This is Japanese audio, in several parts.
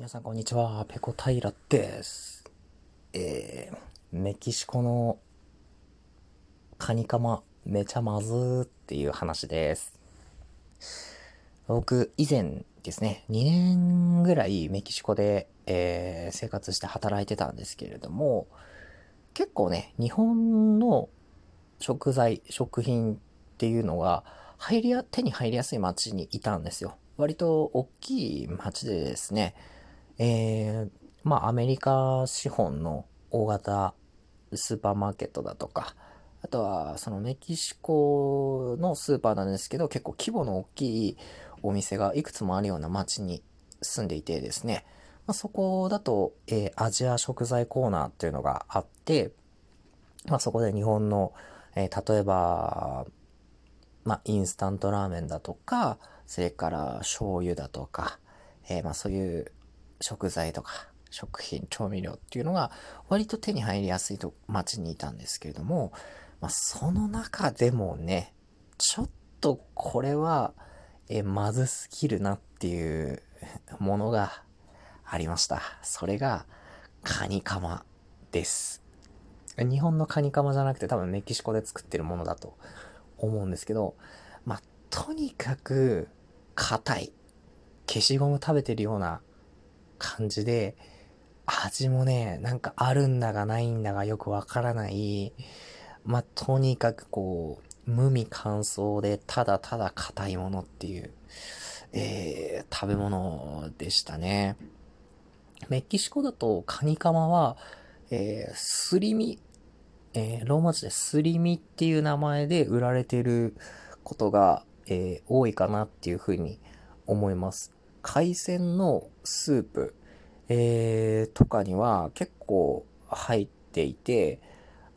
皆さんこんにちは、ペコ平です。えー、メキシコのカニカマめちゃまずーっていう話です。僕、以前ですね、2年ぐらいメキシコで、えー、生活して働いてたんですけれども、結構ね、日本の食材、食品っていうのが入りや、手に入りやすい街にいたんですよ。割と大きい街でですね、えー、まあ、アメリカ資本の大型スーパーマーケットだとか、あとは、そのメキシコのスーパーなんですけど、結構規模の大きいお店がいくつもあるような街に住んでいてですね、まあ、そこだと、えー、アジア食材コーナーっていうのがあって、まあ、そこで日本の、えー、例えば、まあ、インスタントラーメンだとか、それから醤油だとか、えー、まあ、そういう食材とか食品、調味料っていうのが割と手に入りやすいと街にいたんですけれども、まあ、その中でもね、ちょっとこれは、え、まずすぎるなっていう ものがありました。それが、カニカマです。日本のカニカマじゃなくて多分メキシコで作ってるものだと思うんですけど、まあ、とにかく硬い。消しゴム食べてるような感じで、味もね、なんかあるんだがないんだがよくわからない、まあ、とにかくこう、無味乾燥でただただ硬いものっていう、えー、食べ物でしたね。メキシコだとカニカマは、えー、すり身、えー、ローマ字ですり身っていう名前で売られてることが、えー、多いかなっていうふうに思います。海鮮のスープ、えー、とかには結構入っていて、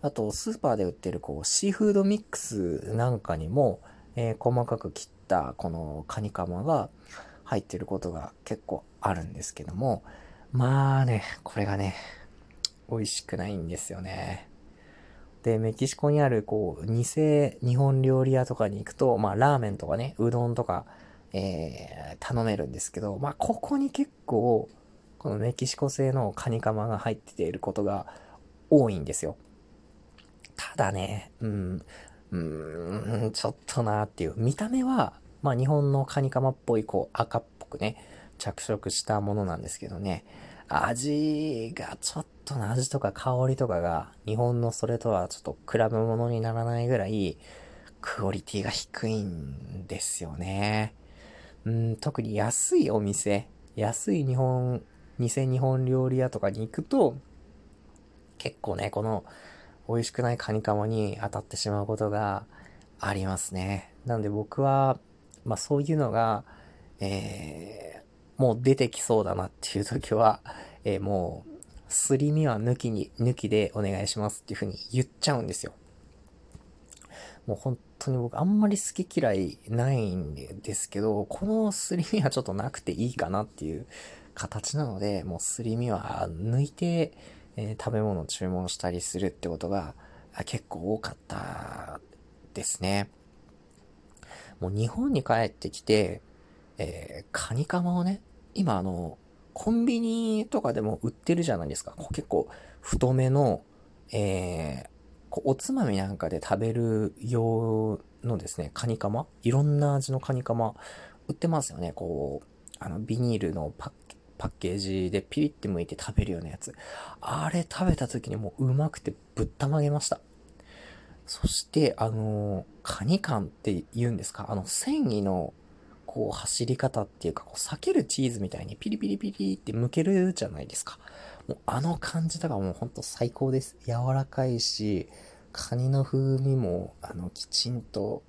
あとスーパーで売ってるこうシーフードミックスなんかにも、えー、細かく切ったこのカニカマが入ってることが結構あるんですけども、まあね、これがね、美味しくないんですよね。で、メキシコにあるこう、偽日本料理屋とかに行くと、まあラーメンとかね、うどんとか、えー、頼めるんですけど、まあ、ここに結構、このメキシコ製のカニカマが入っていることが多いんですよ。ただね、うん、うん、ちょっとなーっていう。見た目は、まあ、日本のカニカマっぽい、こう、赤っぽくね、着色したものなんですけどね、味がちょっとの味とか香りとかが日本のそれとはちょっと比べ物にならないぐらいクオリティが低いんですよね。うん、特に安いお店、安い日本、偽日本料理屋とかに行くと、結構ね、この美味しくないカニカマに当たってしまうことがありますね。なんで僕は、まあそういうのが、えー、もう出てきそうだなっていう時は、えー、もう、すり身は抜きに、抜きでお願いしますっていう風に言っちゃうんですよ。もう本当に僕あんまり好き嫌いないんですけど、このすり身はちょっとなくていいかなっていう形なので、もうすり身は抜いて、えー、食べ物を注文したりするってことが結構多かったですね。もう日本に帰ってきて、えー、カニカマをね、今あの、コンビニとかでも売ってるじゃないですか。結構太めの、えー、こうおつまみなんかで食べる用のですね、カニカマ？いろんな味のカニカマ？売ってますよね。こう、あの、ビニールのパッパッケージでピリって剥いて食べるようなやつ。あれ食べた時にもううまくてぶったまげました。そして、あの、カニ感って言うんですか？あの、繊維の、こう、走り方っていうか、こう、避けるチーズみたいにピリピリピリって剥けるじゃないですか。もうあの感じとからもうほんと最高です。柔らかいし、カニの風味も、あの、きちんと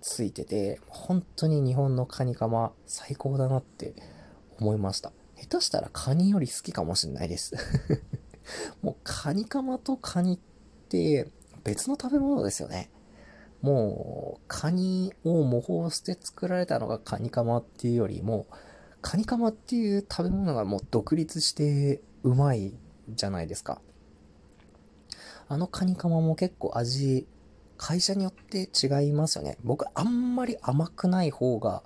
ついてて、本当に日本のカニカマ最高だなって思いました。下手したらカニより好きかもしれないです もうカニカマとカニって別の食べ物ですよね。もう、カニを模倣して作られたのがカニカマっていうよりも、カニカマっていう食べ物がもう独立してうまいじゃないですか。あのカニカマも結構味、会社によって違いますよね。僕あんまり甘くない方が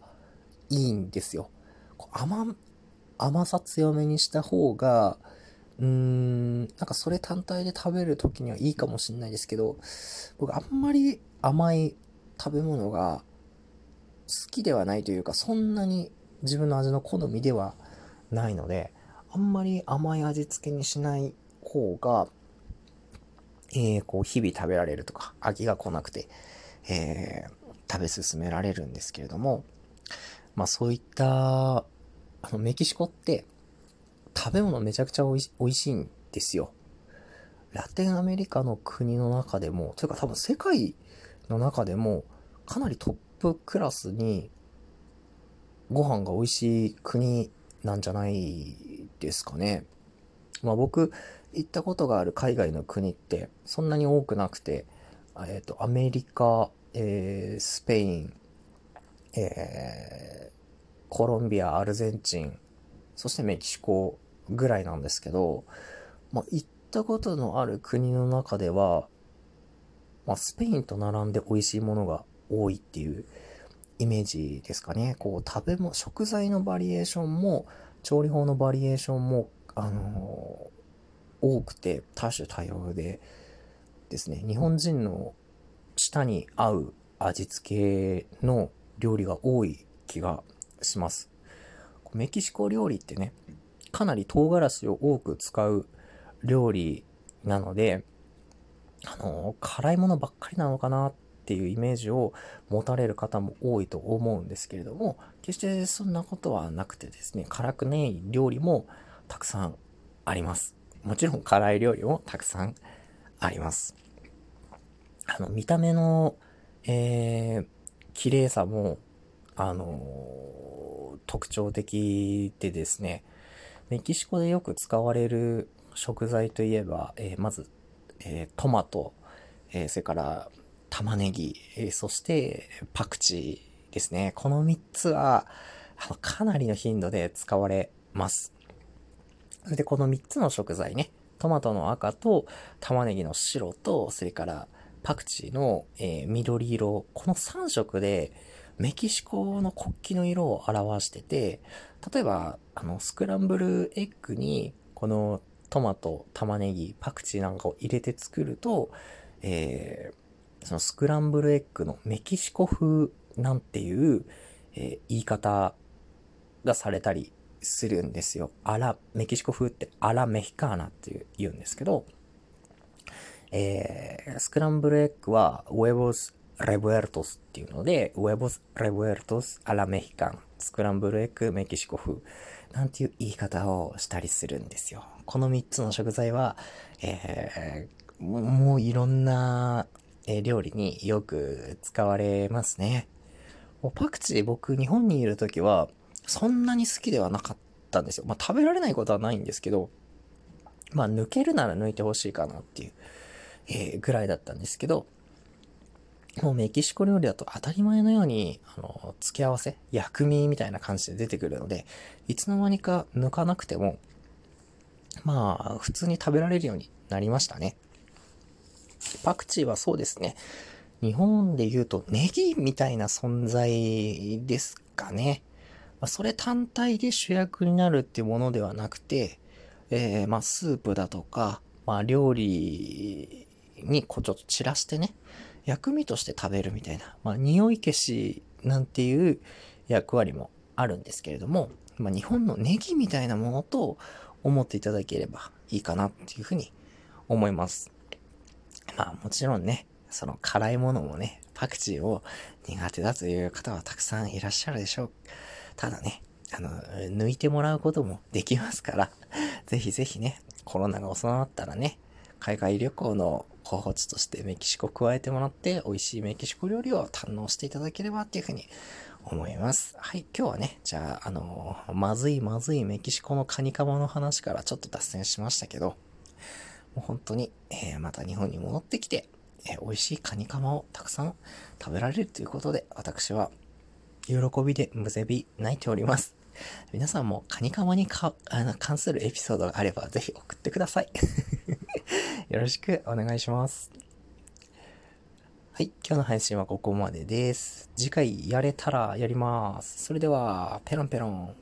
いいんですよ。甘、甘さ強めにした方が、うーん、なんかそれ単体で食べる時にはいいかもしれないですけど、僕あんまり甘い食べ物が好きではないというか、そんなに自分の味の好みではないので、あんまり甘い味付けにしない方が、えー、こう日々食べられるとか、飽きが来なくて、えー、食べ進められるんですけれども、まあそういった、あの、メキシコって食べ物めちゃくちゃ美味し美味しいんですよ。ラテンアメリカの国の中でも、というか多分世界の中でも、かなりトップクラスにご飯が美味しい国なんじゃないですかね。まあ僕、行ったことがある海外の国ってそんなに多くなくて、えっ、ー、と、アメリカ、えー、スペイン、えー、コロンビア、アルゼンチン、そしてメキシコぐらいなんですけど、まあ、行ったことのある国の中では、まあ、スペインと並んで美味しいものが多いっていうイメージですかね。こう、食べも、食材のバリエーションも、調理法のバリエーションも、あのー、多くて多種多様でですね、日本人の舌に合う味付けの料理が多い気がします。メキシコ料理ってね、かなり唐辛子を多く使う料理なので、あのー、辛いものばっかりなのかなっていうイメージを持たれる方も多いと思うんですけれども、決してそんなことはなくてですね、辛くない料理もたくさんあります。もちろん辛い料理もたくさんあります。あの、見た目の、えー、綺麗さも、あのー、特徴的でですね、メキシコでよく使われる食材といえば、えー、まず、えー、トマト、えー、それから玉ねぎ、えそしてパクチーですね。この3つは、かなりの頻度で使われます。それでこの3つの食材ね、トマトの赤と玉ねぎの白と、それからパクチーの、え緑色、この3色で、メキシコの国旗の色を表してて、例えば、あの、スクランブルエッグに、このトマト、玉ねぎ、パクチーなんかを入れて作ると、えー、そのスクランブルエッグのメキシコ風なんていう、えー、言い方がされたりするんですよ。アラ、メキシコ風ってアラメヒカーナっていう言うんですけど、えー、スクランブルエッグはウェボスレブエルトスっていうので、ウェボスレブエルトスアラメヒカン、スクランブルエッグメキシコ風、なんていう言い方をしたりするんですよ。この3つの食材は、えー、もういろんな、え料理によく使われますね。もうパクチー僕日本にいる時はそんなに好きではなかったんですよ。まあ食べられないことはないんですけど、まあ抜けるなら抜いてほしいかなっていう、えー、ぐらいだったんですけど、もうメキシコ料理だと当たり前のように、あの、付け合わせ、薬味みたいな感じで出てくるので、いつの間にか抜かなくても、まあ、普通に食べられるようになりましたね。パクチーはそうですね。日本で言うとネギみたいな存在ですかね。まあ、それ単体で主役になるっていうものではなくて、えー、まあ、スープだとか、まあ、料理にこうちょっと散らしてね、薬味として食べるみたいな、まあ、匂い消しなんていう役割もあるんですけれども、まあ、日本のネギみたいなものと思っていただければいいかなっていうふうに思います。まあもちろんね、その辛いものもね、パクチーを苦手だという方はたくさんいらっしゃるでしょう。ただね、あの、抜いてもらうこともできますから、ぜひぜひね、コロナが収まったらね、海外旅行の候補地としてメキシコ加えてもらって、美味しいメキシコ料理を堪能していただければっていうふうに思います。はい、今日はね、じゃあ、あの、まずいまずいメキシコのカニカマの話からちょっと脱線しましたけど、もう本当に、えー、また日本に戻ってきて、えー、美味しいカニカマをたくさん食べられるということで、私は喜びでむぜび泣いております。皆さんもカニカマにかあの関するエピソードがあればぜひ送ってください。よろしくお願いします。はい、今日の配信はここまでです。次回やれたらやります。それでは、ペロンペロン。